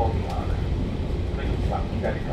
โกงหัวเลยไม่รู้ความที่ได้หรือเป